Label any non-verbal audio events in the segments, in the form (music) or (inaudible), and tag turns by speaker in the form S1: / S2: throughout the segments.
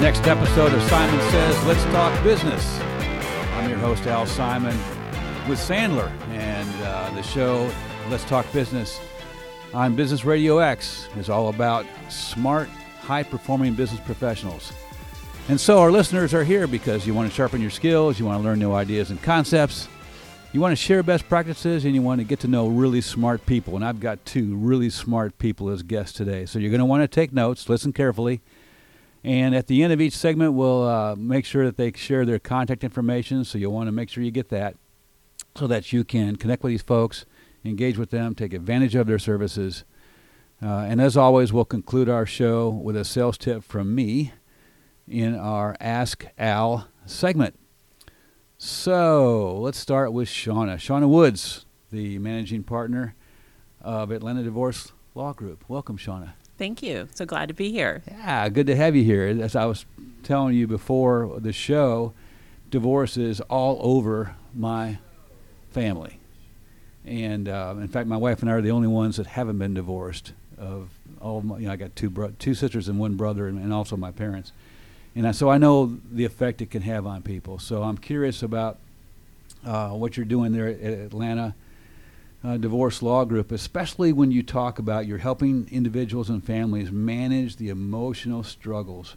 S1: next episode of Simon Says Let's Talk Business. I'm your host, Al Simon, with Sandler, and uh, the show Let's Talk Business on Business Radio X is all about smart, high performing business professionals. And so our listeners are here because you want to sharpen your skills, you want to learn new ideas and concepts, you want to share best practices, and you want to get to know really smart people. And I've got two really smart people as guests today. So you're going to want to take notes, listen carefully. And at the end of each segment, we'll uh, make sure that they share their contact information. So you'll want to make sure you get that so that you can connect with these folks, engage with them, take advantage of their services. Uh, and as always, we'll conclude our show with a sales tip from me in our Ask Al segment. So let's start with Shauna. Shauna Woods, the managing partner of Atlanta Divorce Law Group. Welcome, Shauna.
S2: Thank you. So glad to be here.
S1: Yeah, good to have you here. As I was telling you before the show, divorce is all over my family. And uh, in fact, my wife and I are the only ones that haven't been divorced. Of all, my, you know, I got two bro- two sisters and one brother, and, and also my parents. And I, so I know the effect it can have on people. So I'm curious about uh, what you're doing there at Atlanta uh, Divorce Law Group, especially when you talk about you're helping individuals and families manage the emotional struggles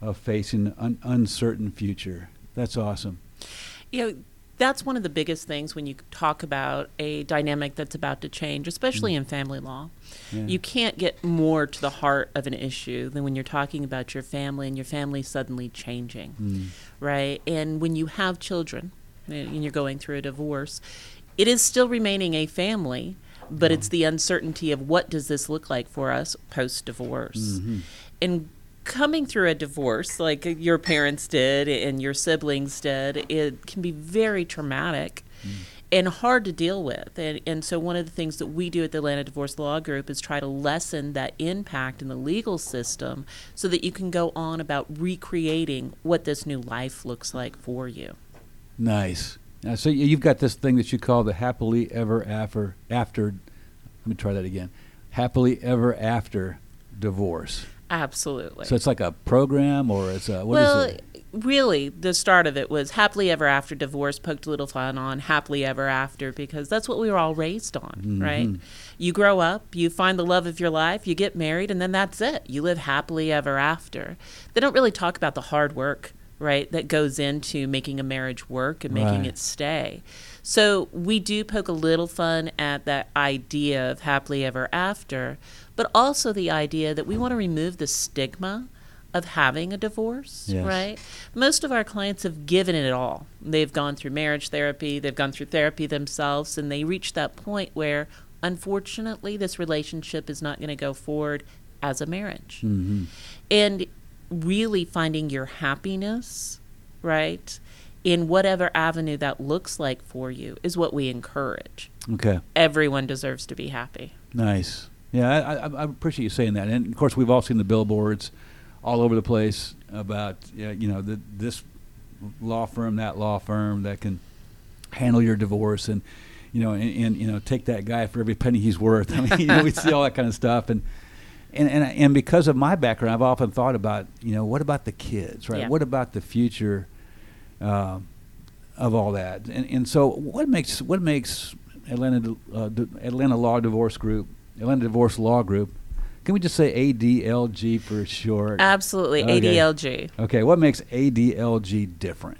S1: of facing an uncertain future. That's awesome.
S2: You know, that's one of the biggest things when you talk about a dynamic that's about to change, especially mm. in family law. Yeah. You can't get more to the heart of an issue than when you're talking about your family and your family suddenly changing, mm. right? And when you have children and you're going through a divorce, it is still remaining a family, but mm. it's the uncertainty of what does this look like for us post divorce. Mm-hmm. And coming through a divorce like your parents did and your siblings did, it can be very traumatic. Mm. And hard to deal with. And, and so, one of the things that we do at the Atlanta Divorce Law Group is try to lessen that impact in the legal system so that you can go on about recreating what this new life looks like for you.
S1: Nice. Now, so you've got this thing that you call the happily ever after after. Let me try that again. Happily ever after divorce.
S2: Absolutely.
S1: So it's like a program, or it's a what
S2: well,
S1: is it?
S2: Really, the start of it was happily ever after divorce. Poked a little fun on happily ever after because that's what we were all raised on, mm-hmm. right? You grow up, you find the love of your life, you get married, and then that's it. You live happily ever after. They don't really talk about the hard work right, that goes into making a marriage work and making right. it stay. So we do poke a little fun at that idea of happily ever after, but also the idea that we want to remove the stigma of having a divorce, yes. right? Most of our clients have given it all. They've gone through marriage therapy, they've gone through therapy themselves, and they reach that point where, unfortunately, this relationship is not going to go forward as a marriage. Mm-hmm. And really finding your happiness, right? In whatever avenue that looks like for you is what we encourage.
S1: Okay.
S2: Everyone deserves to be happy.
S1: Nice. Yeah, I, I, I appreciate you saying that. And of course, we've all seen the billboards all over the place about you know the, this law firm, that law firm that can handle your divorce, and you know, and, and you know, take that guy for every penny he's worth. I mean, (laughs) you know, we see all that kind of stuff, and and, and and because of my background, I've often thought about you know what about the kids, right? Yeah. What about the future uh, of all that? And and so what makes what makes Atlanta uh, Atlanta Law Divorce Group, Atlanta Divorce Law Group. Can we just say ADLG for short?
S2: Absolutely, okay. ADLG.
S1: Okay, what makes ADLG different?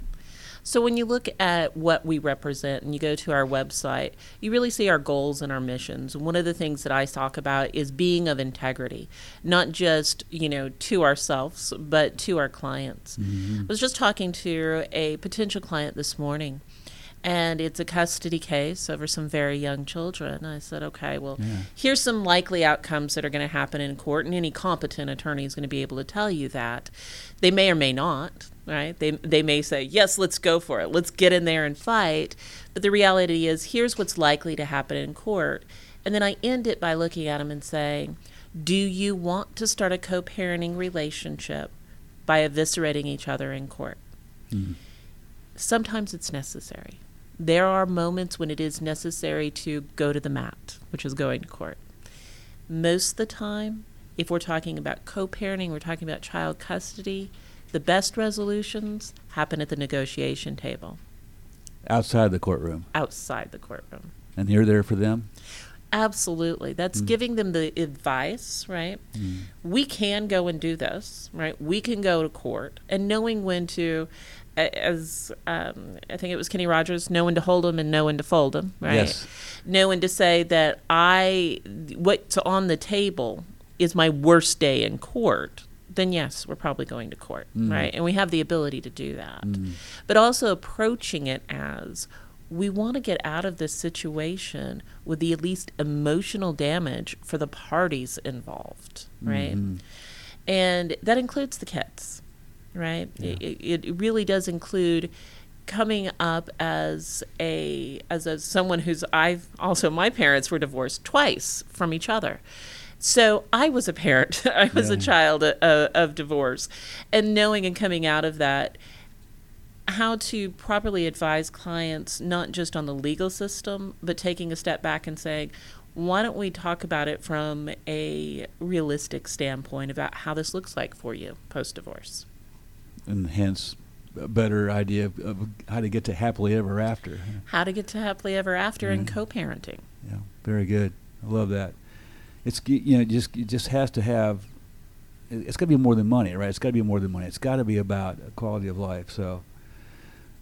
S2: So when you look at what we represent and you go to our website, you really see our goals and our missions. One of the things that I talk about is being of integrity, not just, you know, to ourselves, but to our clients. Mm-hmm. I was just talking to a potential client this morning and it's a custody case over some very young children. I said, okay, well, yeah. here's some likely outcomes that are going to happen in court, and any competent attorney is going to be able to tell you that. They may or may not, right? They, they may say, yes, let's go for it. Let's get in there and fight. But the reality is, here's what's likely to happen in court. And then I end it by looking at them and saying, do you want to start a co parenting relationship by eviscerating each other in court? Mm. Sometimes it's necessary there are moments when it is necessary to go to the mat, which is going to court. Most of the time, if we're talking about co parenting, we're talking about child custody, The best resolutions happen at the negotiation table
S1: Outside the courtroom.
S2: outside the courtroom.
S1: And you're there for them?
S2: Absolutely. That's
S1: Mm.
S2: giving them the advice, right? We can go and do this, right? We can go to court and knowing when to, as um, I think it was Kenny Rogers, know when to hold them and know when to fold them, right?
S1: Yes.
S2: Know when to say that I, what's on the table is my worst day in court. Then yes, we're probably going to court,
S1: Mm.
S2: right? And we have the ability to do that.
S1: Mm.
S2: But also approaching it as we want to get out of this situation with the least emotional damage for the parties involved, right?
S1: Mhm.
S2: And that includes the kids, right?
S1: Yeah.
S2: It, it really does include coming up as a as a someone who's I've also my parents were divorced twice from each other. So I was a parent. (laughs) I was a child of, of divorce, and knowing and coming out of that, how to properly advise clients not just on the legal system, but taking a step back and saying, why don't we talk about it from a realistic standpoint about how this looks like for you post divorce?
S1: And hence, a better idea of, of how to get to happily ever after.
S2: How to get to happily ever after and co parenting.
S1: Yeah, very good. I love that. It's you know it just it just has to have. it- It's got to be more than money, right? It's got to be more than money. It's got to be about quality of life. So,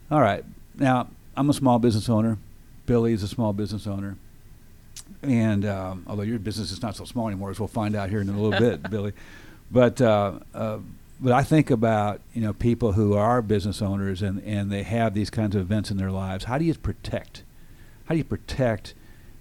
S1: all right. Now I'm a small business owner. Billy is a small business owner, and um, although your business is not so small anymore, as we'll find out here in a little bit, (laughs) Billy. But uh, uh, but I think about you know people who are business owners and and they have these kinds of events in their lives. How do you protect? How do you protect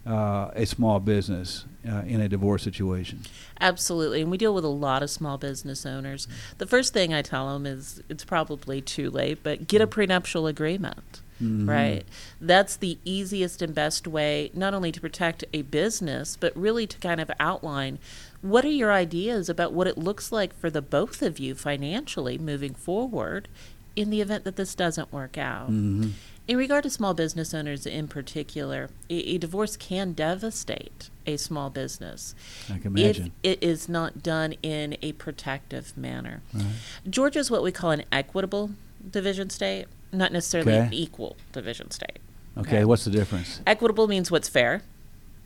S1: uh, a small business uh, in a divorce situation?
S2: Absolutely. And we deal with a lot of small business owners. The first thing I tell them is it's probably too late, but get a prenuptial agreement.
S1: Mhm.
S2: Right. That's the easiest and best way, not only to protect a business, but really to kind of outline what are your ideas about what it looks like for the both of you financially moving forward in the event that this doesn't work out.
S1: Mhm.
S2: In regard to small business owners in particular, a, a divorce can devastate a small business
S1: I can
S2: if it is not done in a protective manner.
S1: Right.
S2: Georgia is what we call an equitable division state, not necessarily an equal division state.
S1: Okay,
S2: Okay.
S1: what's the difference?
S2: Equitable means what's fair.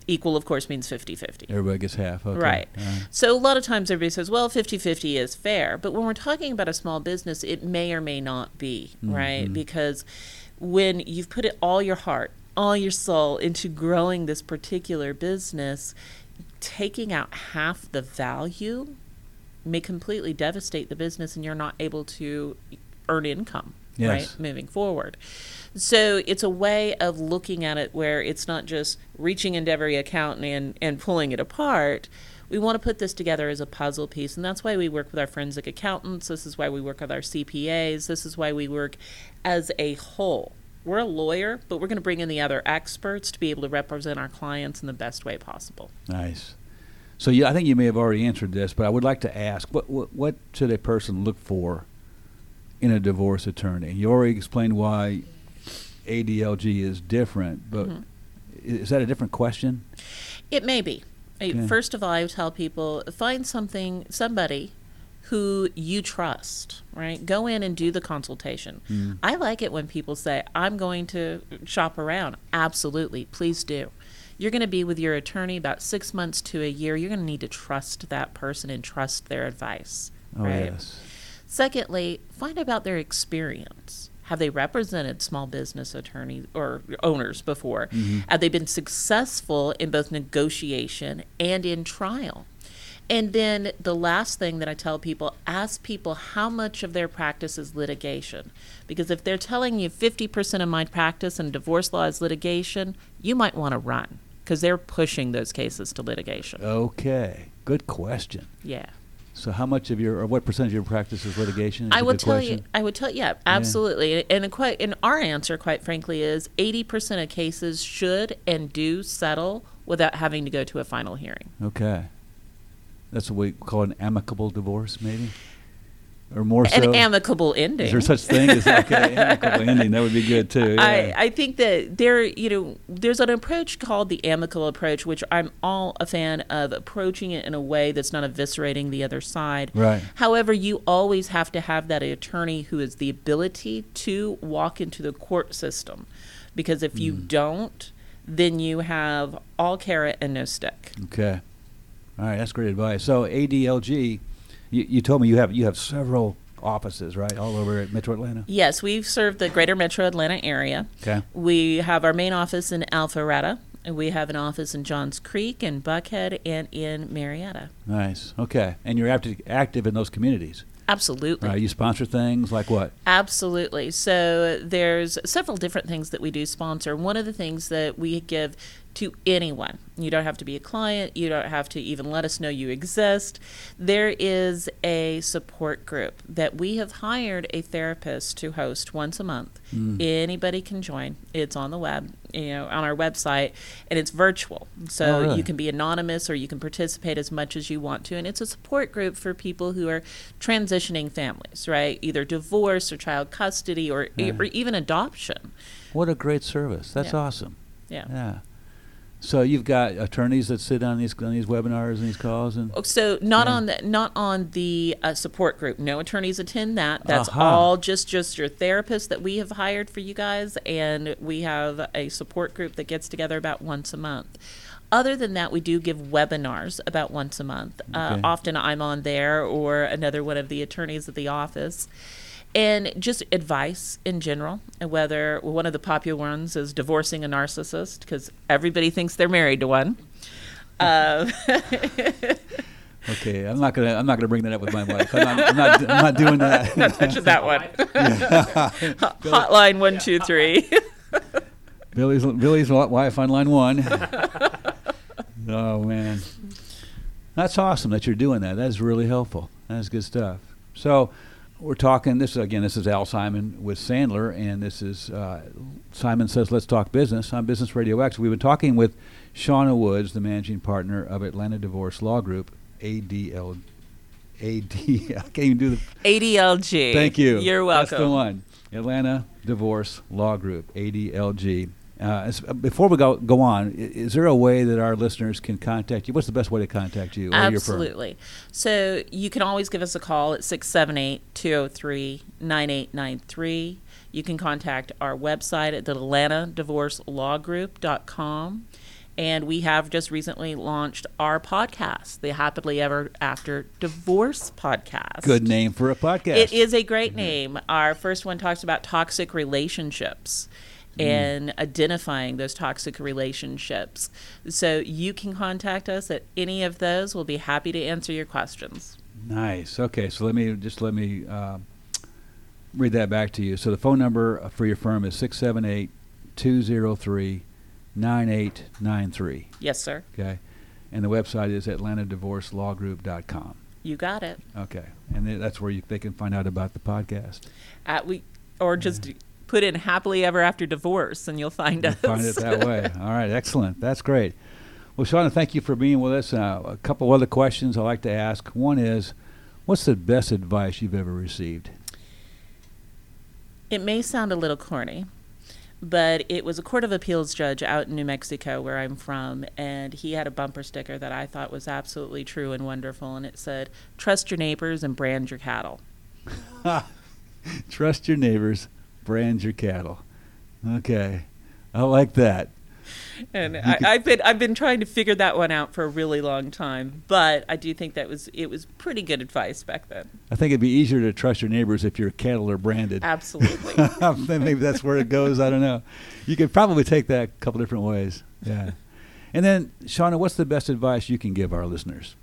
S2: Equal, of course, means 50 50.
S1: Everybody gets half. Okay.
S2: Right.
S1: right.
S2: So a lot of times everybody says, well, 50 50 is fair. But when we're talking about a small business, it may or may not be, right?
S1: Mhm.
S2: Because when you've put it all your heart, all your soul into growing this particular business, taking out half the value may completely devastate the business and you're not able to earn income,
S1: Yes.
S2: right? Moving forward. So it's a way of looking at it where it's not just reaching into every account and, and pulling it apart. We want to put this together as a puzzle piece, and that's why we work with our forensic accountants. This is why we work with our CPAs. This is why we work as a whole. We're a lawyer, but we're going to bring in the other experts to be able to represent our clients in the best way possible.
S1: Nice. So yeah, I think you may have already answered this, but I would like to ask: what what, what should a person look for in a divorce attorney? You already explained why ADLG is different, but
S2: Mhm.
S1: is that a different question?
S2: It may be.
S1: Okay.
S2: First of all, I would tell people find something, somebody who you trust, right? Go in and do the consultation.
S1: Mm.
S2: I like it when people say, I'm going to shop around. Absolutely. Please do. You're going to be with your attorney about six months to a year. You're going to need to trust that person and trust their advice.
S1: Oh
S2: right?
S1: yes.
S2: Secondly, find about their experience. Have they represented small business attorneys or owners before?
S1: Mhm.
S2: Have they been successful in both negotiation and in trial? And then the last thing that I tell people ask people how much of their practice is litigation. Because if they're telling you 50% of my practice in divorce law is litigation, you might want to run because they're pushing those cases to litigation.
S1: Okay. Good question.
S2: yeah.
S1: So, how much of your, or what percentage of your practice is litigation? Is
S2: I would tell
S1: question.
S2: you. I would tell. Yeah, absolutely. And, quite. And our answer, quite frankly, is eighty percent of cases should and do settle without having to go to a final hearing.
S1: Okay. That's what we call an amicable divorce, maybe. Or more so?
S2: An amicable ending.
S1: Is there such thing as okay, (laughs) amicable ending? That would be good too. Yeah.
S2: I, I think that there, you know, there's an approach called the amicable approach, which I'm all a fan of approaching it in a way that's not eviscerating the other side.
S1: Right.
S2: However, you always have to have that attorney who has the ability to walk into the court system, because if you
S1: Mm.
S2: don't, then you have all carrot and no stick.
S1: Okay. All right, that's great advice. So ADLG, you, you told me you have you have several offices, right, all over at Metro Atlanta.
S2: Yes, we've served the greater metro Atlanta area.
S1: Okay.
S2: We have our main office in Alpharetta. and We have an office in Johns Creek and Buckhead and in Marietta.
S1: Nice. Okay. And you're active active in those communities.
S2: Absolutely.
S1: Right. You sponsor things like what?
S2: Absolutely. So there's several different things that we do sponsor. One of the things that we give to anyone, you don't have to be a client, you don't have to even let us know you exist. There is a support group that we have hired a therapist to host once a month.
S1: Mm.
S2: Anybody can join. It's on the web, you know, on our website, and it's virtual. So
S1: Oh, really?
S2: you can be anonymous or you can participate as much as you want to. And it's a support group for people who are transitioning families, right? Either divorce or child custody or,
S1: Yeah.
S2: or even adoption.
S1: What a great service. That's
S2: Yeah.
S1: awesome.
S2: Yeah.
S1: Yeah. So you've got attorneys that sit on these on these webinars and these calls and
S2: So not
S1: Yeah.
S2: on the not on the uh, support group. No attorneys attend that. That's
S1: Aha.
S2: all just just your therapist that we have hired for you guys, and we have a support group that gets together about once a month. Other than that, we do give webinars about once a month. Uh, often I'm on there or another one of the attorneys at the office. And just advice in general, and whether one of the popular ones is divorcing a narcissist, because everybody thinks they're married to one. Uh, (laughs)
S1: okay, I'm not gonna I'm not gonna bring that up with my wife. I'm not, I'm not, I'm not doing that. (laughs)
S2: not touching that one. (laughs) Hotline one two three.
S1: Billy's Billy's wife on line one. oh man, that's awesome that you're doing that. That's really helpful. That's good stuff. So we're talking. This is again. This is Al Simon with Sandler, and this is uh, Simon says, "Let's talk business." on Business Radio X. We've been talking with Shauna Woods, the managing partner of Atlanta Divorce Law Group, ADL. AD. (laughs) I can't even do the
S2: ADLG.
S1: Thank you.
S2: You're welcome.
S1: That's the one. Atlanta Divorce Law Group, ADLG. Uh, uh, before we go go on, is there a way that our listeners can contact you? What's the best way to contact you or your firm?
S2: Absolutely. So you can always give us a call at 678 203 9893. You can contact our website at the Atlanta Divorce Law Group.com. And we have just recently launched our podcast, the Happily Ever After Divorce podcast.
S1: Good name for a podcast.
S2: It is a great name. Our first one talks about toxic relationships and identifying those toxic relationships. So you can contact us at any of those. We'll be happy to answer your questions.
S1: Nice. Okay, so let me just let me uh, read that back to you. So the phone number for your firm is 678 203 9893.
S2: Yes, sir.
S1: Okay. And the website is atlantadivorcelawgroup.com.
S2: You got it.
S1: Okay. And that's where you, they can find out about the podcast.
S2: At we or just put in happily ever after divorce and you'll find
S1: You
S2: us.
S1: find it that way. (laughs) All right, excellent. That's great. Well, Shauna, thank you for being with us. Uh, a couple other questions I'd like to ask. One is, what's the best advice you've ever received?
S2: It may sound a little corny, but it was a Court of Appeals judge out in New Mexico, where I'm from, and he had a bumper sticker that I thought was absolutely true and wonderful, and it said, Trust your neighbors and brand your cattle. (laughs)
S1: Trust your neighbors, brand your cattle. Okay, I like that.
S2: And I, I've been I've been trying to figure that one out for a really long time, but I do think that was it was pretty good advice back then.
S1: I think it'd be easier to trust your neighbors if your cattle are branded.
S2: Absolutely. (laughs)
S1: Maybe that's where it goes. I don't know. You could probably take that a couple different ways. Yeah. And then, Shauna, what's the best advice you can give our listeners?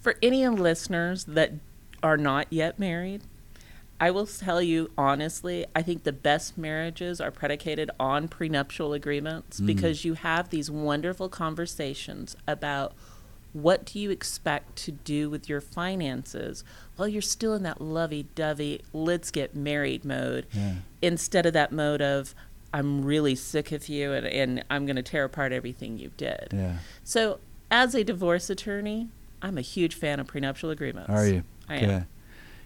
S2: For any listeners that are not yet married, I will tell you honestly, I think the best marriages are predicated on prenuptial agreements
S1: Mm.
S2: because you have these wonderful conversations about what do you expect to do with your finances while you're still in that lovey-dovey let's get married mode
S1: Yeah.
S2: instead of that mode of I'm really sick of you and, and I'm going to tear apart everything you did.
S1: Yeah.
S2: So, as a divorce attorney, I'm a huge fan of prenuptial agreements.
S1: Are you?
S2: I
S1: Okay.
S2: am.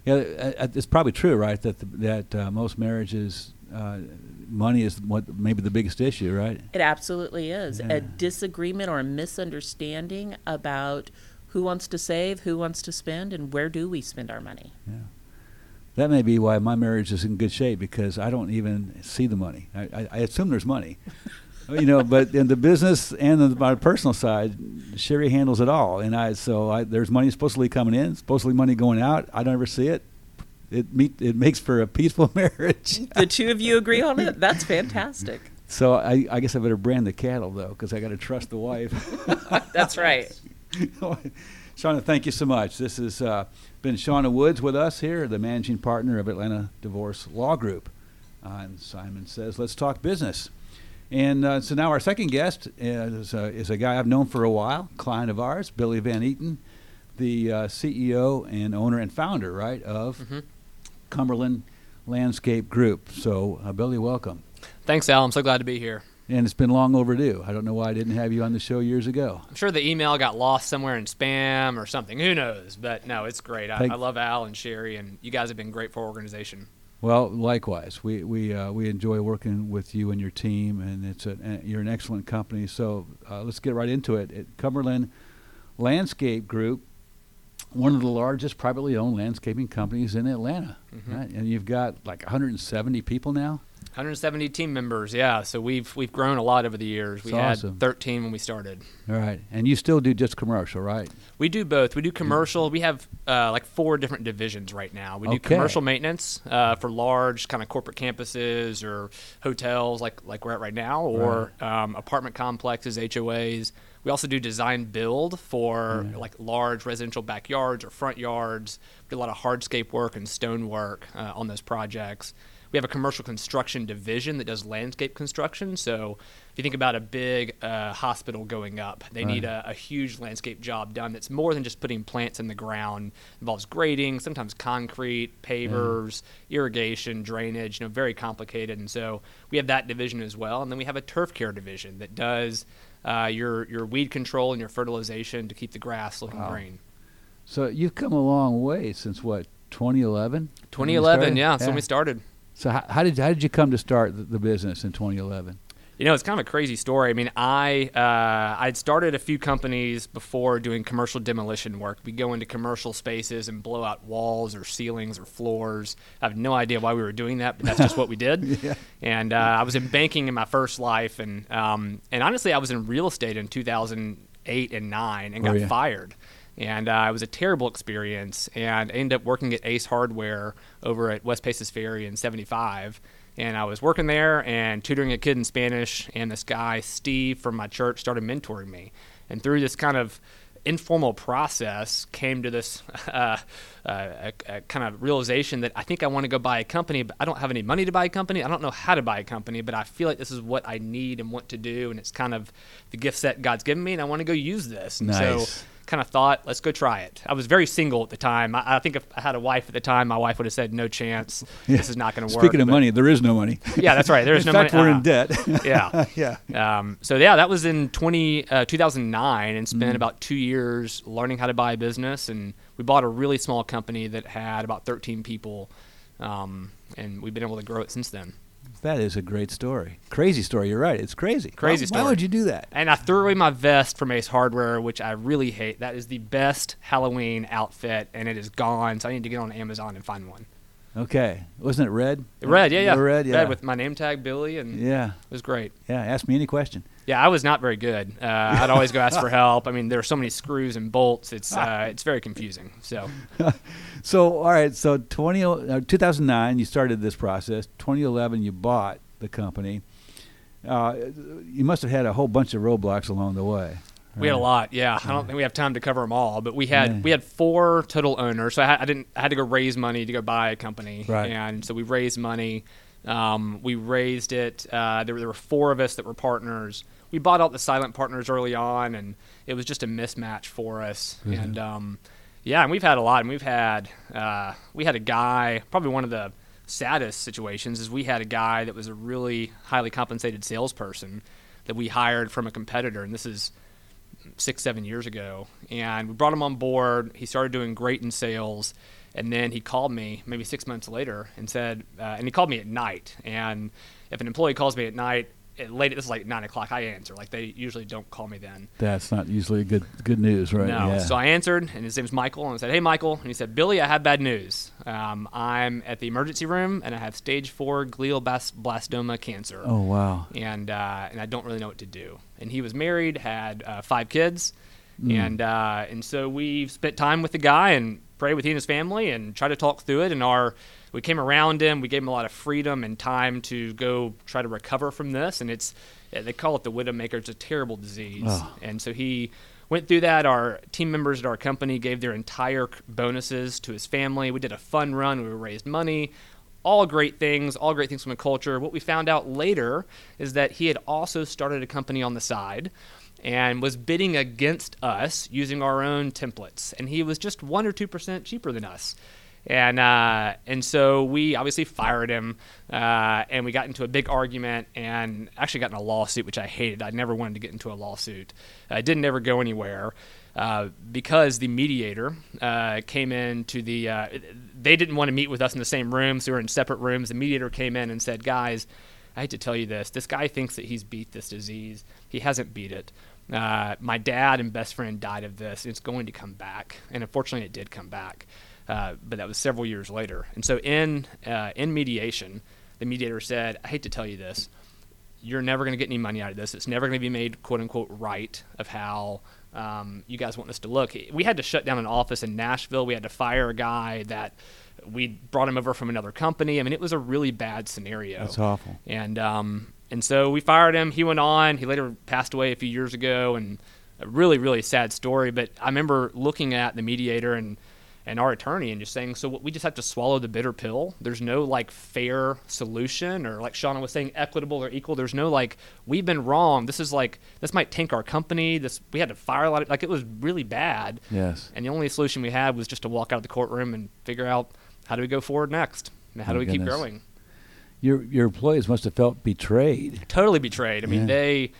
S1: Yeah, uh, uh, it's probably true, right? That the, that uh, most marriages, uh, money is what maybe the biggest issue, right?
S2: It absolutely is.
S1: Yeah.
S2: A disagreement or a misunderstanding about who wants to save, who wants to spend, and where do we spend our money.
S1: Yeah. That may be why my marriage is in good shape because I don't even see the money. I, I, I assume there's money, (laughs) you know. But in the business and the, my personal side, Sherry handles it all, and I so I, there's money supposedly coming in, supposedly money going out. I don't ever see it. It meet it makes for a peaceful (laughs) marriage.
S2: The two of you agree on it? That's fantastic.
S1: So I, I guess I better brand the cattle though, because I got to trust the wife. (laughs)
S2: That's right. (laughs)
S1: Shauna, thank you so much. This has uh, been Shauna Woods with us here, the managing partner of Atlanta Divorce Law Group. Uh, and Simon says, let's talk business. And uh, so now our second guest is, uh, is a guy I've known for a while, client of ours, Billy Van Eaton, the uh, CEO and owner and founder, right, of
S3: Mhm.
S1: Cumberland Landscape Group. So, uh, Billy, welcome.
S3: Thanks, Al. I'm so glad to be here.
S1: And it's been long overdue. I don't know why I didn't have you on the show years ago.
S3: I'm sure the email got lost somewhere in spam or something. Who knows? But no, it's great. I, I love Al and Sherry, and you guys have been great for our organization.
S1: Well, likewise, we we uh, we enjoy working with you and your team, and it's a, you're an excellent company. So uh, let's get right into it. At Cumberland Landscape Group, one of the largest privately owned landscaping companies in Atlanta,
S3: Mhm.
S1: right? And you've got like 170 people now.
S3: 170 team members, yeah. So we've we've grown a lot over the years. We
S1: That's
S3: had
S1: awesome.
S3: 13 when we started.
S1: All right, and you still do just commercial, right?
S3: We do both. We do commercial. We have uh, like four different divisions right now. We do commercial maintenance uh, for large kind of corporate campuses or hotels, like like we're at right now, or um, apartment complexes, HOAs. We also do design build for like large residential backyards or front yards. We do a lot of hardscape work and stone work uh, on those projects. We have a commercial construction division that does landscape construction. So if you think about a big uh, hospital going up, they need a, a huge landscape job done that's more than just putting plants in the ground. involves grading, sometimes concrete, pavers, irrigation, drainage. You know, very complicated. And so we have that division as well. And then we have a turf care division that does uh, your your weed control and your fertilization to keep the grass looking
S1: Wow.
S3: green.
S1: So you've come a long way since what 2011.
S3: 2011, yeah, that's when we started.
S1: So how, how did how did you come to start the, the business in 2011?
S3: You know, it's kind of a crazy story. I mean, I uh, I'd started a few companies before doing commercial demolition work. We go into commercial spaces and blow out walls or ceilings or floors. I have no idea why we were doing that, but that's just what we did. (laughs)
S1: Yeah.
S3: And uh, I was in banking in my first life, and um, and honestly, I was in real estate in 2008 and nine, and
S1: Oh,
S3: got
S1: yeah.
S3: fired. And uh, it was a terrible experience. And I ended up working at Ace Hardware over at West Paces Ferry in 75. And I was working there and tutoring a kid in Spanish. And this guy, Steve, from my church, started mentoring me. And through this kind of informal process, came to this (laughs) uh, uh, a, a kind of realization that I think I want to go buy a company, but I don't have any money to buy a company. I don't know how to buy a company, but I feel like this is what I need and want to do. And it's kind of the gift set God's given me, and I want to go use this. And so
S1: Nice.
S3: Kind of thought, let's go try it. I was very single at the time. I, I think if I had a wife at the time, my wife would have said, no chance.
S1: Yeah.
S3: This is not going to work.
S1: Speaking of
S3: But-
S1: money, there is no money.
S3: Yeah, that's right. There's
S1: in
S3: no
S1: fact,
S3: money.
S1: we're
S3: uh,
S1: in debt. (laughs)
S3: Yeah. (laughs)
S1: yeah.
S3: Um, so yeah, that was in 20, uh, 2009 and spent
S1: Mm.
S3: about two years learning how to buy a business. And we bought a really small company that had about 13 people. Um, and we've been able to grow it since then.
S1: That is a great story. Crazy story. You're right. It's crazy.
S3: Crazy
S1: why, Why would you do that?
S3: And I threw away my vest from Ace Hardware, which I really hate. That is the best Halloween outfit, and it is gone. So I need to get on Amazon and find one.
S1: Okay. Wasn't it red?
S3: Red, yeah, yeah.
S1: Red, yeah.
S3: Red with my name tag, Billy, and
S1: yeah.
S3: it was great.
S1: Yeah. Ask me any question.
S3: Yeah, I was not very good. Uh, I'd always go ask for help. I mean, there are so many screws and bolts. It's uh, (laughs) it's very confusing. So (laughs)
S1: So, all right. So, 20, uh, 2009, you started this process. 2011, you bought the company. Uh, you must have had a whole bunch of roadblocks along the way.
S3: we had a lot. Yeah, I don't think we have time to cover them all, but we had
S1: Yeah.
S3: we had four total owners. So I, had, I didn't I had to go raise money to go buy a company,
S1: Right.
S3: and so we raised money. Um, we raised it. Uh, there, were- there were four of us that were partners. We bought out the silent partners early on, and it was just a mismatch for us.
S1: Mhm.
S3: And um, yeah, and we've had a lot. And we've had uh, we had a guy. Probably one of the saddest situations is we had a guy that was a really highly compensated salesperson that we hired from a competitor, and this is six, seven years ago, and we brought him on board. He started doing great in sales, and then he called me maybe six months later and said, uh, and he called me at night. And if an employee calls me at night, at late, this is like nine o'clock. I answer. Like they usually don't call me then.
S1: That's not usually good good news, right?
S3: No.
S1: Yeah.
S3: So I answered, and his name's Michael, and I said, "Hey, Michael," and he said, "Billy, I have bad news. Um, I'm at the emergency room, and I have stage four glioblastoma cancer."
S1: oh wow.
S3: and uh, and I don't really know what to do. And he was married, had uh, five kids,
S1: Mm.
S3: and uh, and so we spent time with the guy and prayed with he and his family and tried to talk through it. And our we came around him. We gave him a lot of freedom and time to go try to recover from this. And it's they call it the widowmaker. It's a terrible disease.
S1: Oh.
S3: And so he went through that. Our team members at our company gave their entire bonuses to his family. We did a fun run. We raised money all great things, all great things from the culture. What we found out later is that he had also started a company on the side and was bidding against us using our own templates. And he was just 1 or 2% cheaper than us. And uh, and so we obviously fired him, uh, and we got into a big argument, and actually got in a lawsuit, which I hated. I never wanted to get into a lawsuit. I didn't ever go anywhere uh, because the mediator uh, came in to the. Uh, they didn't want to meet with us in the same room, so we were in separate rooms. The mediator came in and said, "Guys, I hate to tell you this. This guy thinks that he's beat this disease. He hasn't beat it. Uh, my dad and best friend died of this. It's going to come back, and unfortunately, it did come back. Uh, but that was several years later. And so, in uh, in mediation, the mediator said, "I hate to tell you this. You're never going to get any money out of this. It's never going to be made quote unquote right of how." Um, you guys want this to look. We had to shut down an office in Nashville. We had to fire a guy that we brought him over from another company. I mean, it was a really bad scenario.
S1: That's awful.
S3: And um, and so we fired him. He went on. He later passed away a few years ago, and a really really sad story. But I remember looking at the mediator and and our attorney and just saying, so we just have to swallow the bitter pill. There's no like fair solution or like Shauna was saying, equitable or equal. There's no like we've been wrong. This is like this might tank our company. This we had to fire a lot of like it was really bad.
S1: Yes.
S3: And the only solution we had was just to walk out of the courtroom and figure out how do we go forward next. And how
S1: Oh,
S3: do we keep growing?
S1: Your your employees must have felt betrayed.
S3: totally betrayed. I mean,
S1: Yeah.
S3: they,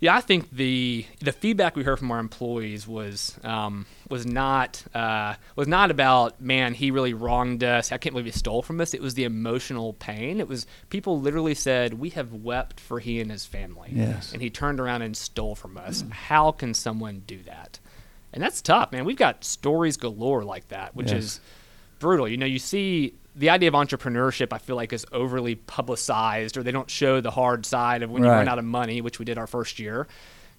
S3: yeah, I think the the feedback we heard from our employees was um, was not uh, was not about man, he really wronged us. I can't believe he stole from us. It was the emotional pain. It was people literally said we have wept for he and his family.
S1: Yes.
S3: and he turned around and stole from us. How can someone do that? And that's tough, man. We've got stories galore like that, which
S1: Yes.
S3: is brutal. You know, you see the idea of entrepreneurship, I feel like, is overly publicized, or they don't show the hard side of when you run out of money, which we did our first year.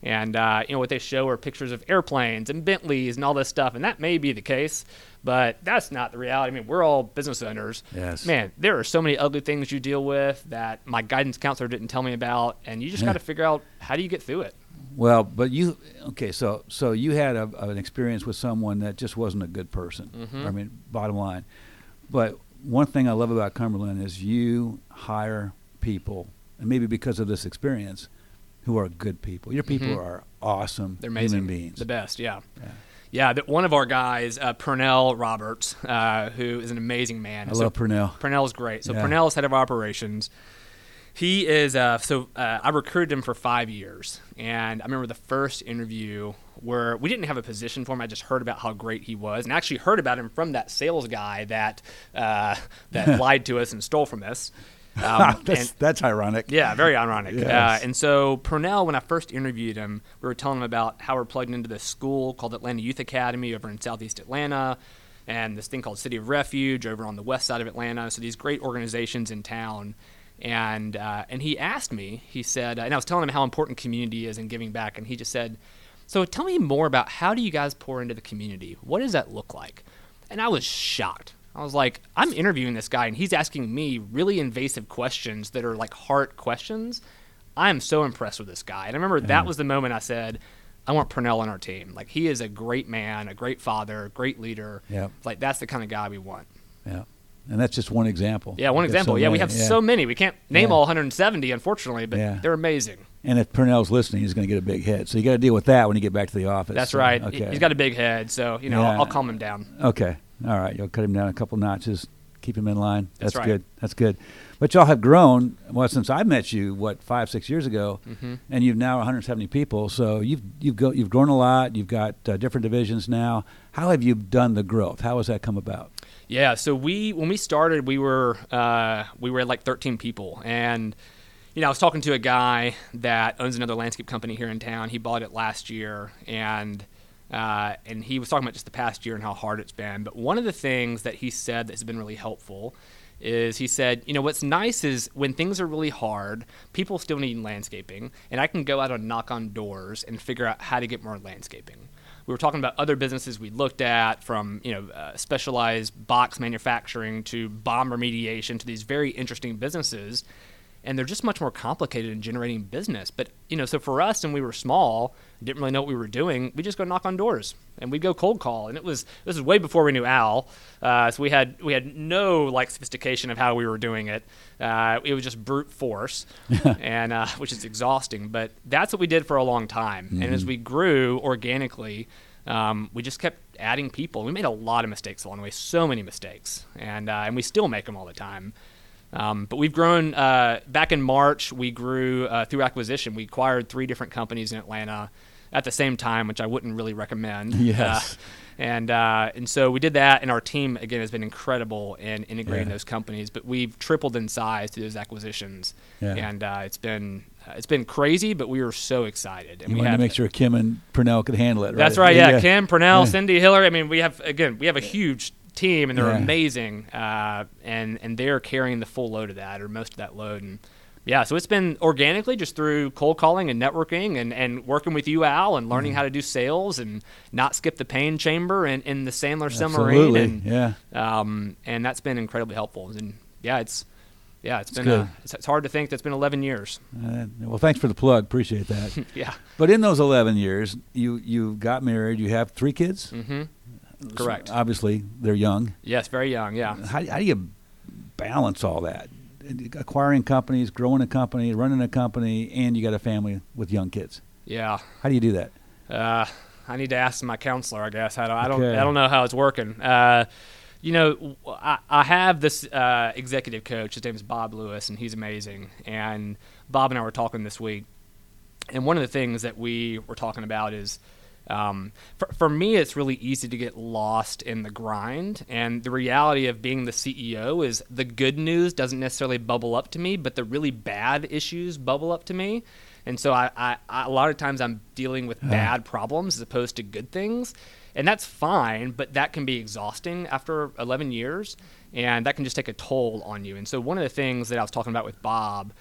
S3: And uh, you know what they show are pictures of airplanes and Bentleys and all this stuff, and that may be the case, but that's not the reality. I mean, we're all business owners.
S1: Yes.
S3: Man, there are so many ugly things you deal with that my guidance counselor didn't tell me about, and you just
S1: Yeah.
S3: got to figure out how do you get through it.
S1: Well, but you okay? So so you had a, an experience with someone that just wasn't a good person.
S3: Mhm.
S1: I mean, bottom line. But one thing I love about Cumberland is you hire people, and maybe because of this experience, who are good people. Your people
S3: Mhm.
S1: are awesome
S3: They're amazing.
S1: human beings.
S3: The best, yeah.
S1: Yeah.
S3: Yeah, the, one of our guys, uh, Purnell Roberts, uh, who is an amazing man.
S1: I
S3: So
S1: love Purnell.
S3: Purnell's great. So
S1: Yeah.
S3: Purnell's head of operations. He is uh, so uh, I recruited him for five years, and I remember the first interview where we didn't have a position for him. I just heard about how great he was, and actually heard about him from that sales guy that uh, that (laughs) lied to us and stole from us. (laughs) Um,
S1: that's,
S3: and-
S1: that's ironic.
S3: yeah, very ironic.
S1: Yes.
S3: Uh, and so Purnell, when I first interviewed him, we were telling him about how we're plugged into this school called Atlanta Youth Academy over in Southeast Atlanta, and this thing called City of Refuge over on the west side of Atlanta. So these great organizations in town. And uh, and he asked me, he said, and I was telling him how important community is and giving back, and he just said, "So tell me more about how do you guys pour into the community? What does that look like?" And I was shocked. I was like, I'm interviewing this guy, and he's asking me really invasive questions that are like heart questions. I am so impressed with this guy. And I remember that was the moment I said, I want Purnell on our team. Like, he is a great man, a great father, a great leader.
S1: Yep.
S3: Like, that's the kind of guy we want.
S1: Yeah. And that's just one example.
S3: Yeah, one example.
S1: so
S3: yeah, we have
S1: yeah.
S3: so many. We can't name
S1: Yeah.
S3: all 170, unfortunately, but
S1: Yeah.
S3: they're amazing.
S1: And if Purnell's listening, he's going to get a big head. So you got to deal with that when you get back to the office.
S3: That's
S1: So,
S3: right.
S1: Okay.
S3: He's got a big head, so, you know. I'll, I'll calm him down.
S1: Okay. All right. You'll cut him down a couple notches, keep him in line.
S3: That's
S1: That's,
S3: right.
S1: good. That's good. But y'all have grown well since I met you. What five six years ago,
S3: Mm-hmm.
S1: and you've now 170 people. So you've you've go, you've grown a lot. You've got uh, different divisions now. How have you done the growth? How has that come about?
S3: Yeah, so we when we started, we were uh, we were like 13 people, and you know I was talking to a guy that owns another landscape company here in town. He bought it last year, and uh, and he was talking about just the past year and how hard it's been. But one of the things that he said that has been really helpful is he said, you know, what's nice is when things are really hard, people still need landscaping, and I can go out and knock on doors and figure out how to get more landscaping we were talking about other businesses we looked at from you know uh, specialized box manufacturing to bomb remediation to these very interesting businesses and they're just much more complicated in generating business. But you know so for us and we were small didn't really know what we were doing we just go knock on doors and we'd go cold call. And it was this is way before we knew al. Uh, so we had we had no like sophistication of how we were doing it. Uh, it was just brute force (laughs) and uh, which is exhausting. But that's what we did for a long time. And as we grew organically um, we just kept adding people. We made a lot of mistakes along the way, so many mistakes, and uh, and we still make them all the time. Um, but we've grown. Uh, back in March, we grew uh, through acquisition. We acquired three different companies in Atlanta at the same time, which I wouldn't really recommend. (laughs)
S1: Yes.
S3: Uh, and uh, and so we did that, and our team again has been incredible in integrating
S1: Yeah.
S3: those companies. But we've tripled in size through those acquisitions,
S1: Yeah.
S3: and uh, it's been uh, it's been crazy. But we were so excited, and
S1: You
S3: we
S1: wanted to
S3: have
S1: make sure Kim and Purnell could handle it. Right?
S3: that's right. Yeah, Kim, Purnell,
S1: Yeah.
S3: Cindy, Hillary. I mean, we have again, we have a huge team, and they're
S1: Yeah.
S3: amazing, uh, and and they're carrying the full load of that, or most of that load, and yeah. So it's been organically just through cold calling and networking, and and working with you, Al, and
S1: Mm-hmm.
S3: learning how to do sales, and not skip the pain chamber and in the Sandler submarine, and
S1: yeah.
S3: um, and that's been incredibly helpful, and yeah, it's. Yeah, it's been.
S1: good.
S3: Uh, it's, it's hard to think that's been 11 years.
S1: Uh, well, thanks for the plug. Appreciate that. (laughs)
S3: Yeah.
S1: but in those 11 years, you you got married. You have three kids.
S3: hmm Correct.
S1: Obviously, they're young.
S3: Yes, very young. Yeah.
S1: How, how do you balance all that? Acquiring companies, growing a company, running a company, and you got a family with young kids.
S3: Yeah.
S1: How do you do that?
S3: Uh, I need to ask my counselor. I guess I don't. I don't.
S1: Okay.
S3: I don't know how it's working. Uh, you know, I have this uh, executive coach. His name is Bob Lewis, and he's amazing. And Bob and I were talking this week, and one of the things that we were talking about is. Um, for, for me, it's really easy to get lost in the grind. And the reality of being the CEO is the good news doesn't necessarily bubble up to me, but the really bad issues bubble up to me. And so I, I, I a lot of times I'm dealing with bad problems as opposed to good things. And that's fine, but that can be exhausting after 11 years. And that can just take a toll on you. And so, one of the things that I was talking about with Bob,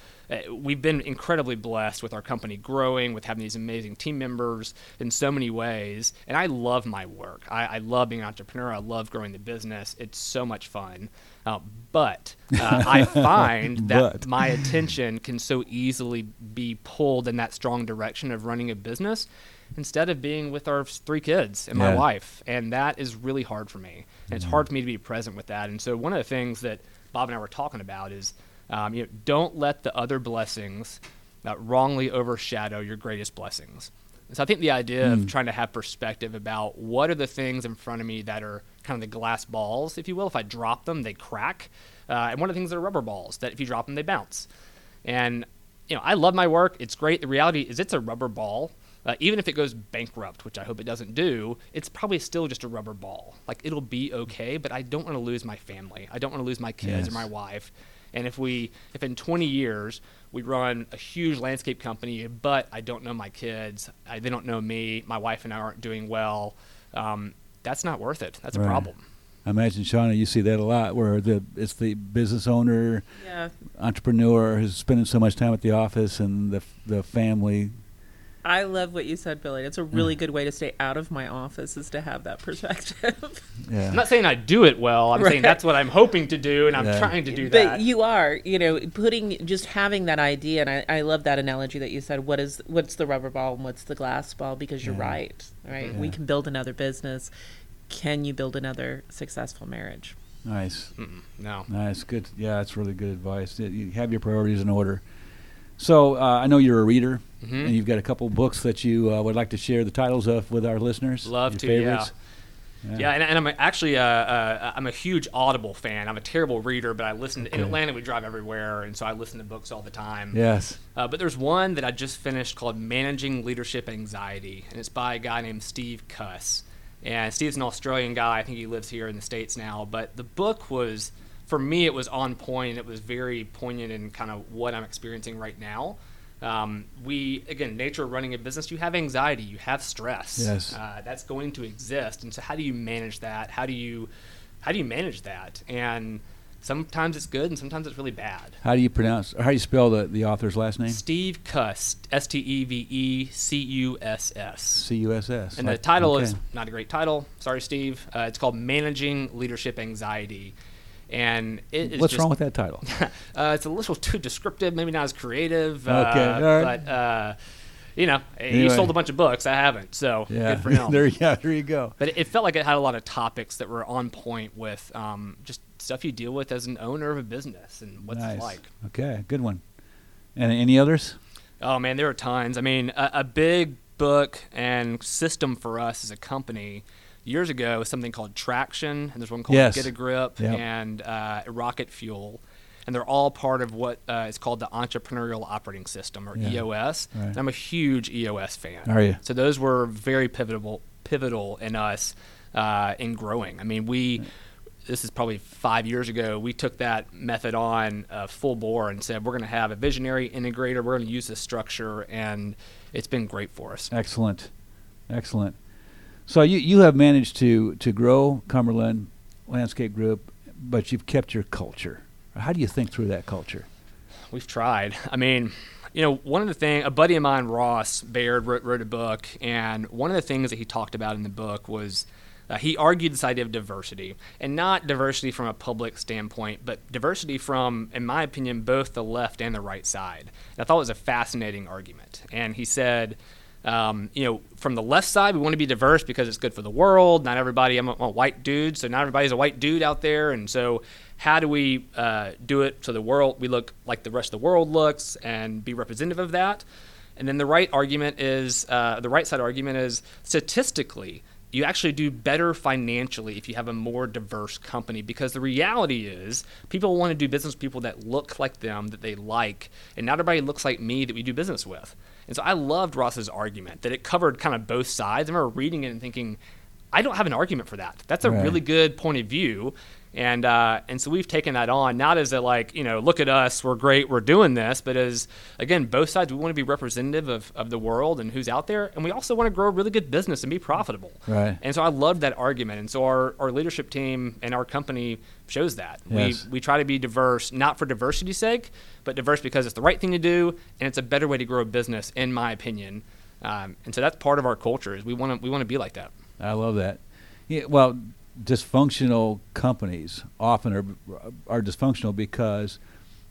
S3: we've been incredibly blessed with our company growing, with having these amazing team members in so many ways. And I love my work. I, I love being an entrepreneur. I love growing the business. It's so much fun. Uh, but uh, I (laughs) find that my attention can so easily be pulled in that strong direction of running a business instead of being with our three kids and my
S1: Yeah.
S3: wife. And that is really hard for me. And it's hard for me to be present with that. And so one of the things that Bob and I were talking about is, um, you know, don't let the other blessings uh, wrongly overshadow your greatest blessings. And so I think the idea of trying to have perspective about what are the things in front of me that are kind of the glass balls, if you will. If I drop them, they crack. Uh, and one of the things that are rubber balls that if you drop them, they bounce. And you know, I love my work. It's great. The reality is, it's a rubber ball. Uh, even if it goes bankrupt, which I hope it doesn't do, it's probably still just a rubber ball. Like it'll be okay, but I don't want to lose my family. I don't want to lose my kids or my wife. And if we, if in 20 years we run a huge landscape company, but I don't know my kids, I, they don't know me, my wife and I aren't doing well, um, that's not worth it. That's
S1: Right.
S3: a problem.
S1: I imagine, Shauna, you see that a lot, where the it's the business owner,
S2: Yeah.
S1: entrepreneur who's spending so much time at the office, and the the family.
S2: I love what you said, Billy. It's a really good way to stay out of my office is to have that perspective. (laughs)
S1: Yeah.
S3: I'm not saying I do it well. I'm saying that's what I'm hoping to do, and I'm
S1: Yeah.
S3: trying to do
S2: but
S3: that.
S2: you are, you know, putting just having that idea, and I, I love that analogy that you said. What is what's the rubber ball and what's the glass ball? Because you're
S1: Yeah.
S2: right, right. We can build another business. Can you build another successful marriage?
S1: Nice.
S3: Mm-mm, no.
S1: Nice, good. Yeah, that's really good advice. You- You have your priorities in order. So uh, I know you're a reader,
S3: Mhm.
S1: and you've got a couple books that you uh, would like to share the titles of with our listeners.
S3: Love
S1: your
S3: to,
S1: favorites.
S3: Yeah, yeah and, and, I'm actually uh, uh, I'm a huge Audible fan. I'm a terrible reader, but I listen to, in Atlanta. We drive everywhere, and so I listen to books all the time.
S1: Yes.
S3: Uh, but there's one that I just finished called Managing Leadership Anxiety, and it's by a guy named Steve Cuss. And Steve's an Australian guy. I think he lives here in the states now. But the book was, for me, it was on point. It was very poignant in kind of what I'm experiencing right now. Um, we again, nature of running a business, you have anxiety, you have stress.
S1: Yes,
S3: uh, that's going to exist, and so how do you manage that? How do you how do you manage that? And sometimes it's good, and sometimes it's really bad.
S1: How do you pronounce? Or how do you spell the the author's last name?
S3: Steve Cuss, S T E V E C U S S.
S1: C U S S.
S3: And like, the title okay. is not a great title. Sorry, Steve. Uh, it's called Managing Leadership Anxiety and
S1: what's
S3: just,
S1: wrong with that title? (laughs)
S3: uh, it's a little too descriptive, maybe not as creative. Okay, uh, right. but uh, you know, anyway. he sold a bunch of books. I haven't, so
S1: yeah.
S3: good for him. (laughs)
S1: there, yeah, there you go.
S3: But it, felt like it had a lot of topics that were on point with um, just stuff you deal with as an owner of a business and what's
S1: nice.
S3: it like.
S1: Okay, good one. And any others?
S3: Oh man, there are tons. I mean, a, a big book and system for us as a company years ago was something called Traction, and there's one called
S1: yes.
S3: Get a Grip
S1: yep.
S3: and uh, Rocket Fuel. And they're all part of what uh, is called the Entrepreneurial Operating System, or yeah. EOS.
S1: Right.
S3: I'm a huge EOS fan.
S1: Are you?
S3: So those were very pivotal, pivotal in us uh, in growing. I mean, we. This is probably five years ago. We took that method on uh, full bore and said we're going to have a visionary integrator. We're going to use this structure, and it's been great for us.
S1: Excellent, excellent. So you, you have managed to, to grow Cumberland Landscape Group, but you've kept your culture. How do you think through that culture?
S3: We've tried. I mean, you know, one of the things, a buddy of mine, Ross Baird, wrote, wrote, a book, and one of the things that he talked about in the book was uh, he argued this idea of diversity, and not diversity from a public standpoint, but diversity from, in my opinion, both the left and the right side. And I thought it was a fascinating argument. And he said, um, you know, from the left side, we want to be diverse because it's good for the world. Not everybody, I'm a, I'm a white dude, so not everybody's a white dude out there. And so, how do we uh, do it so the world, we look like the rest of the world looks and be representative of that? And then the right argument is, uh, the right side argument is statistically, you actually do better financially if you have a more diverse company because the reality is people want to do business with people that look like them that they like and not everybody looks like me that we do business with and so I loved Ross's argument that it covered kind of both sides. I remember reading it and thinking, I don't have an argument for that. That's a right. really good point of view. And uh, and so we've taken that on, not as a like, you know, look at us, we're great, we're doing this, but as again, both sides, we want to be representative of, of the world and who's out there, and we also want to grow a really good business and be profitable.
S1: Right.
S3: And so I loved that argument. And so our, our leadership team and our company shows that.
S1: Yes.
S3: We we try to be diverse, not for diversity's sake, but diverse because it's the right thing to do and it's a better way to grow a business, in my opinion. Um, and so that's part of our culture is we want to we want to be like that.
S1: I love that. Yeah, well, dysfunctional companies often are are dysfunctional because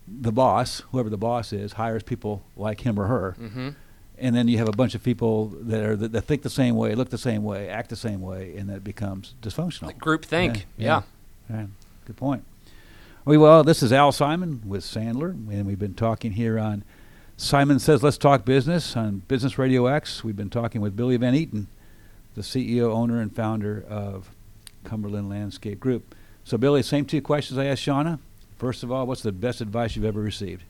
S1: the boss, whoever the boss is, hires people like him or her,
S3: mm-hmm.
S1: and then you have a bunch of people that are that, that, think the same way, look the same way, act the same way, and that becomes dysfunctional.
S3: Like group think, yeah.
S1: yeah. yeah. Good point. Well, this is Al Simon with Sandler, and we've been talking here on Simon Says Let's Talk Business on Business Radio X. We've been talking with Billy Van Eaton, the CEO, owner, and founder of Cumberland Landscape Group. So, Billy, same two questions I asked Shauna. First of all, what's the best advice you've ever received?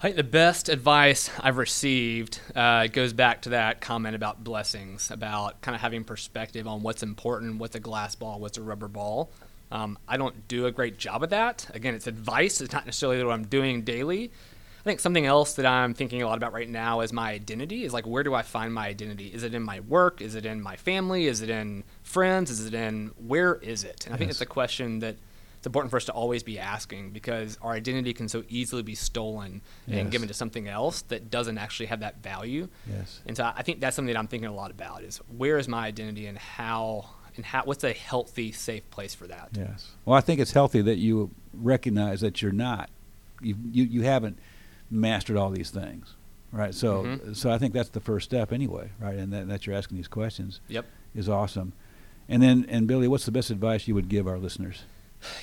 S3: I think the best advice I've received uh, goes back to that comment about blessings, about kind of having perspective on what's important, what's a glass ball, what's a rubber ball. Um, I don't do a great job of that. Again, it's advice. It's not necessarily what I'm doing daily. I think something else that I'm thinking a lot about right now is my identity. Is like, where do I find my identity? Is it in my work? Is it in my family? Is it in friends? Is it in where is it? And I think it's a question that it's important for us to always be asking because our identity can so easily be stolen yes. and given to something else that doesn't actually have that value.
S1: Yes.
S3: And so I think that's something that I'm thinking a lot about is where is my identity and how and how what's a healthy, safe place for that?
S1: Yes. Well, I think it's healthy that you recognize that you're not. You you, you haven't mastered all these things, right? So, mm-hmm. so I think that's the first step anyway, right? And that, that you're asking these questions.
S3: Yep,
S1: is awesome. And then, and Billy, what's the best advice you would give our listeners?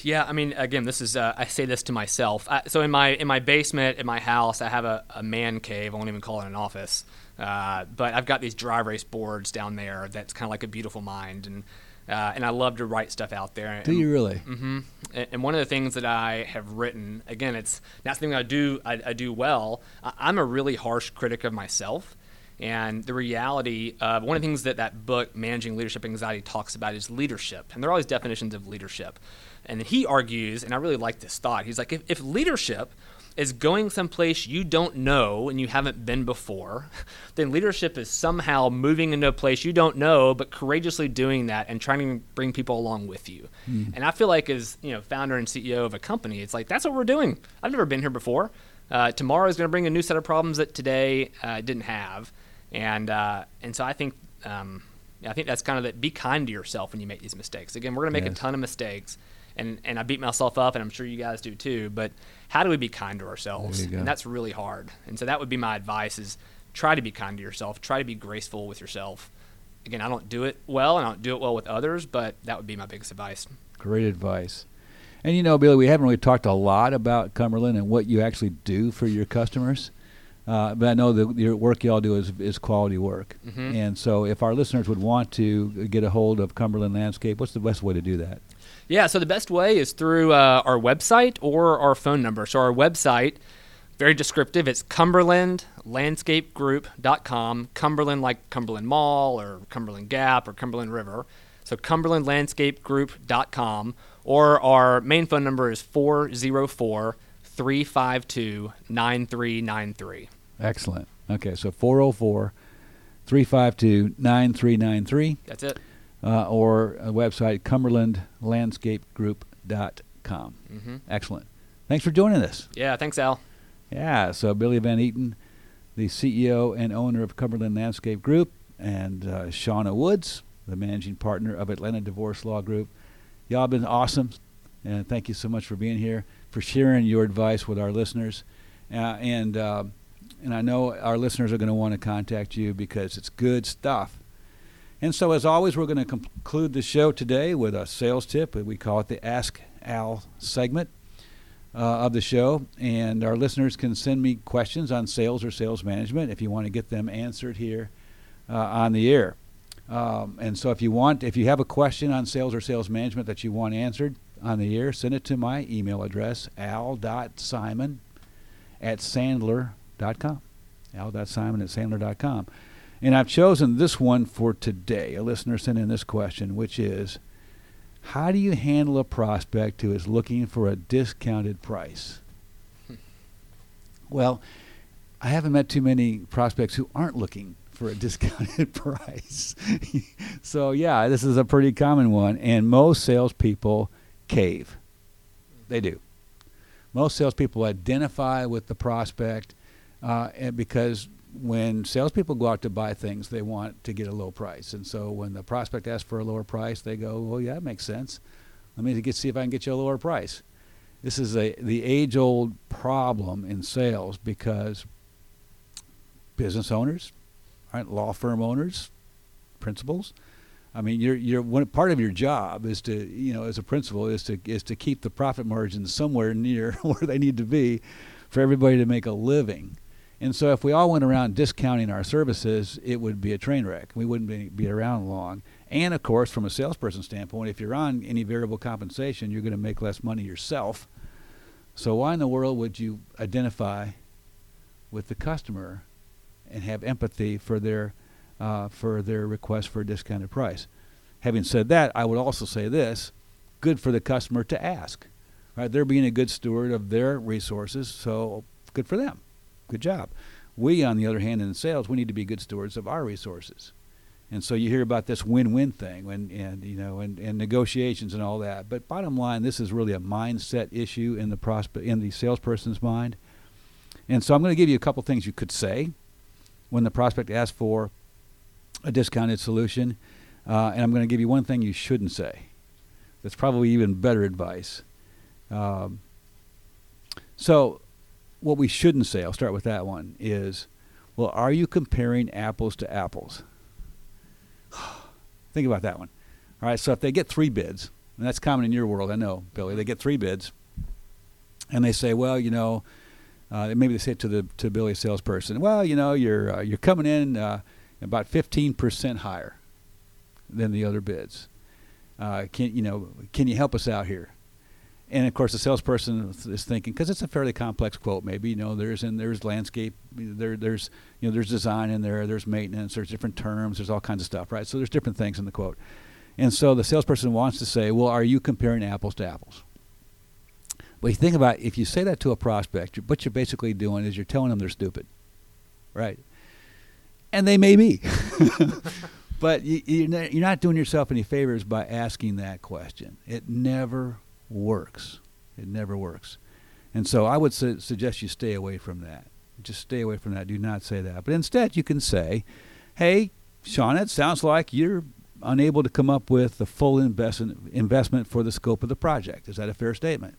S3: Yeah, I mean, again, this is uh, I say this to myself. I, so in my in my basement in my house, I have a, a man cave. I won't even call it an office, uh, but I've got these dry erase boards down there. That's kind of like a beautiful mind, and Uh, and I love to write stuff out there.
S1: Do you really?
S3: Mm-hmm. And one of the things that I have written, again, it's not something I do I, I do well. I'm a really harsh critic of myself. And the reality of one of the things that that book, Managing Leadership Anxiety, talks about is leadership. And there are all these definitions of leadership. And he argues, and I really like this thought, he's like, if, if leadership is going someplace you don't know and you haven't been before, (laughs) then leadership is somehow moving into a place you don't know, but courageously doing that and trying to bring people along with you. Mm. And I feel like as you know, founder and CEO of a company, it's like that's what we're doing. I've never been here before. Uh, tomorrow is going to bring a new set of problems that today uh, didn't have, and uh, and so I think. Um, I think that's kind of that. Be kind to yourself when you make these mistakes. Again, we're going to make yes. a ton of mistakes, and and I beat myself up, and I'm sure you guys do too. But how do we be kind to ourselves? And that's really hard. And so that would be my advice: is try to be kind to yourself. Try to be graceful with yourself. Again, I don't do it well, and I don't do it well with others, but that would be my biggest advice.
S1: Great advice. And you know, Billy, we haven't really talked a lot about Cumberland and what you actually do for your customers. Uh, but I know that your work y'all do is, is quality work. Mm-hmm. And so, if our listeners would want to get a hold of Cumberland Landscape, what's the best way to do that?
S3: Yeah, so the best way is through uh, our website or our phone number. So our website, very descriptive, it's cumberlandlandscapegroup.com. Cumberland like Cumberland Mall or Cumberland Gap or Cumberland River. So cumberlandlandscapegroup.com. Or our main phone number is 404 352 9393.
S1: Excellent. Okay, so 404 352 9393.
S3: That's it
S1: uh, or a website, cumberlandlandscapegroup.com. Mm-hmm. Excellent. Thanks for joining us.
S3: Yeah, thanks, Al.
S1: Yeah, so Billy Van Eaton, the CEO and owner of Cumberland Landscape Group, and uh, Shauna Woods, the managing partner of Atlanta Divorce Law Group. Y'all been awesome, and thank you so much for being here, for sharing your advice with our listeners. Uh, and uh, and I know our listeners are going to want to contact you because it's good stuff and so, as always, we're going to conclude the show today with a sales tip. We call it the Ask Al segment uh, of the show. And our listeners can send me questions on sales or sales management if you want to get them answered here uh, on the air. Um, and so, if you want, if you have a question on sales or sales management that you want answered on the air, send it to my email address, al.simon at sandler.com. al.simon at sandler.com. And I've chosen this one for today. A listener sent in this question, which is How do you handle a prospect who is looking for a discounted price? well, I haven't met too many prospects who aren't looking for a (laughs) discounted price. (laughs) so, yeah, this is a pretty common one. And most salespeople cave. They do. Most salespeople identify with the prospect uh, because when salespeople go out to buy things, they want to get a low price. And so when the prospect asks for a lower price, they go, well, yeah, that makes sense. Let me get, see if I can get you a lower price. This is a the age-old problem in sales because business owners, right, law firm owners, principals. I mean, you're, you're part of your job is to, you know, as a principal, is to is to keep the profit margins somewhere near (laughs) where they need to be, for everybody to make a living. And so if we all went around discounting our services, it would be a train wreck. We wouldn't be, be around long. And of course, from a salesperson standpoint, if you're on any variable compensation, you're going to make less money yourself. So why in the world would you identify with the customer and have empathy for their uh, for their request for a discounted price? Having said that, I would also say this: good for the customer to ask. Right? They're being a good steward of their resources, so good for them. Good job. We, on the other hand, in sales, we need to be good stewards of our resources. And so you hear about this win-win thing and, and you know and, and negotiations and all that. But bottom line, this is really a mindset issue in the prospect in the salesperson's mind. And so I'm going to give you a couple things you could say when the prospect asks for a discounted solution, uh, and I'm going to give you one thing you shouldn't say. That's probably even better advice. Um, so what we shouldn't say, I'll start with that one, is, well, are you comparing apples to apples? (sighs) Think about that one. All right, so if they get three bids, and that's common in your world, I know, Billy, they get three bids, and they say, well, you know, uh, maybe they say it to the to Billy salesperson, well, you know, you're uh, you're coming in uh, about 15% higher than the other bids. Uh, can you know? Can you help us out here? And of course, the salesperson is thinking because it's a fairly complex quote. Maybe you know there's and there's landscape, there there's you know there's design in there, there's maintenance, there's different terms, there's all kinds of stuff, right? So there's different things in the quote. And so the salesperson wants to say, well, are you comparing apples to apples? But you think about if you say that to a prospect, what you're basically doing is you're telling them they're stupid, right? And they may be. (laughs) but you, are not doing yourself any favors by asking that question. It never works. It never works. And so I would su- suggest you stay away from that. Just stay away from that. Do not say that. But instead, you can say, hey, Sean, it sounds like you're unable to come up with the full investment, investment for the scope of the project. Is that a fair statement?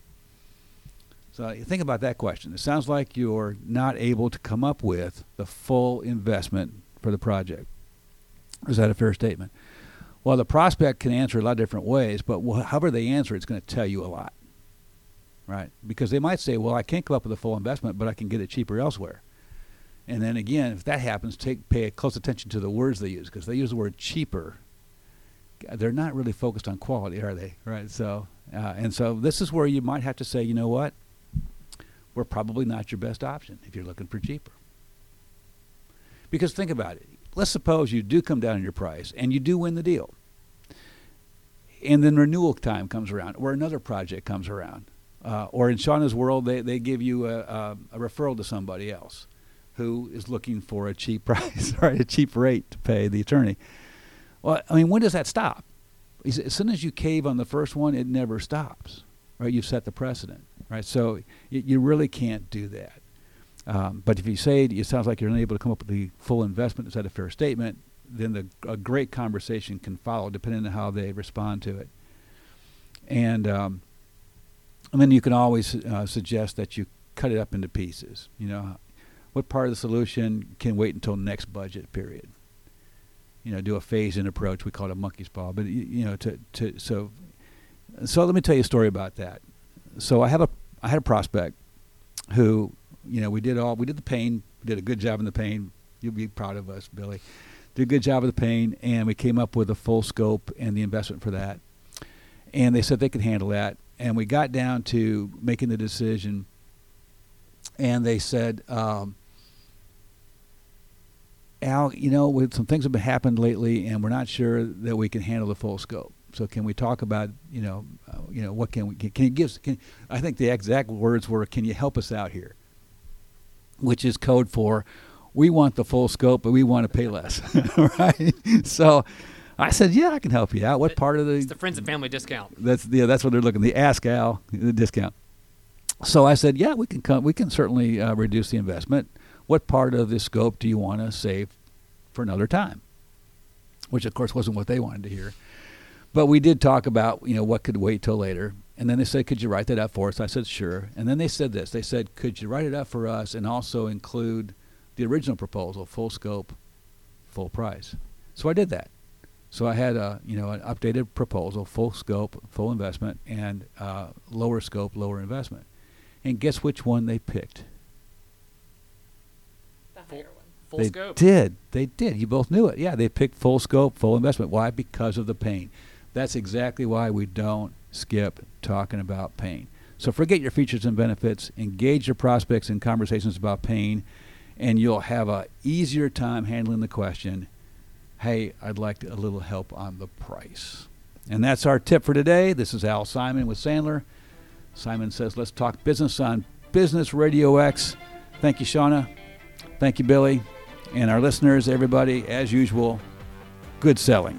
S1: So think about that question. It sounds like you're not able to come up with the full investment for the project. Is that a fair statement? Well, the prospect can answer a lot of different ways, but however they answer, it's going to tell you a lot, right? Because they might say, "Well, I can't come up with a full investment, but I can get it cheaper elsewhere." And then again, if that happens, take pay close attention to the words they use because they use the word cheaper. They're not really focused on quality, are they? Right. So, uh, and so this is where you might have to say, you know what? We're probably not your best option if you're looking for cheaper. Because think about it let's suppose you do come down in your price and you do win the deal. And then renewal time comes around, or another project comes around. Uh, or in Shauna's world, they, they give you a, a, a, referral to somebody else who is looking for a cheap (laughs) price, right, a cheap rate to pay the attorney. Well, I mean, when does that stop? As soon as you cave on the first one, it never stops, right? You've set the precedent, right? So you really can't do that. Um, but if you say it sounds like you're unable to come up with the full investment, is that a fair statement? Then the, a great conversation can follow, depending on how they respond to it. And um, and then you can always uh, suggest that you cut it up into pieces. You know, what part of the solution can wait until next budget period? You know, do a phase-in approach. We call it a monkey's paw. But you, you know, to to so so let me tell you a story about that. So I have a I had a prospect who you know, we did all we did the pain, we did a good job in the pain. You'll be proud of us, Billy. Did a good job of the pain, and we came up with a full scope and the investment for that. And they said they could handle that, and we got down to making the decision. And they said, um, Al, you know, with some things have been happened lately, and we're not sure that we can handle the full scope. So can we talk about, you know, uh, you know, what can we can, can you give? Can, I think the exact words were, "Can you help us out here?" Which is code for we want the full scope, but we want to pay less, (laughs) right? So I said, yeah, I can help you out. What part of the?
S3: It's the friends and family discount.
S1: That's yeah, that's what they're looking. The Ask Al the discount. So I said, yeah, we can come. We can certainly uh, reduce the investment. What part of the scope do you want to save for another time? Which of course wasn't what they wanted to hear. But we did talk about you know what could wait till later. And then they said, Could you write that up for us? I said, Sure. And then they said this they said, Could you write it up for us and also include the original proposal, full scope, full price? So I did that. So I had a you know an updated proposal, full scope, full investment, and uh, lower scope, lower investment. And guess which one they picked?
S2: The higher one.
S3: Full
S1: they
S3: scope.
S1: did. They did. You both knew it. Yeah, they picked full scope, full investment. Why? Because of the pain. That's exactly why we don't skip talking about pain. So forget your features and benefits, engage your prospects in conversations about pain, and you'll have a easier time handling the question, hey, I'd like a little help on the price. And that's our tip for today. This is Al Simon with Sandler. Simon says, let's talk business on Business Radio X. Thank you, Shauna. Thank you, Billy. And our listeners, everybody, as usual, good selling.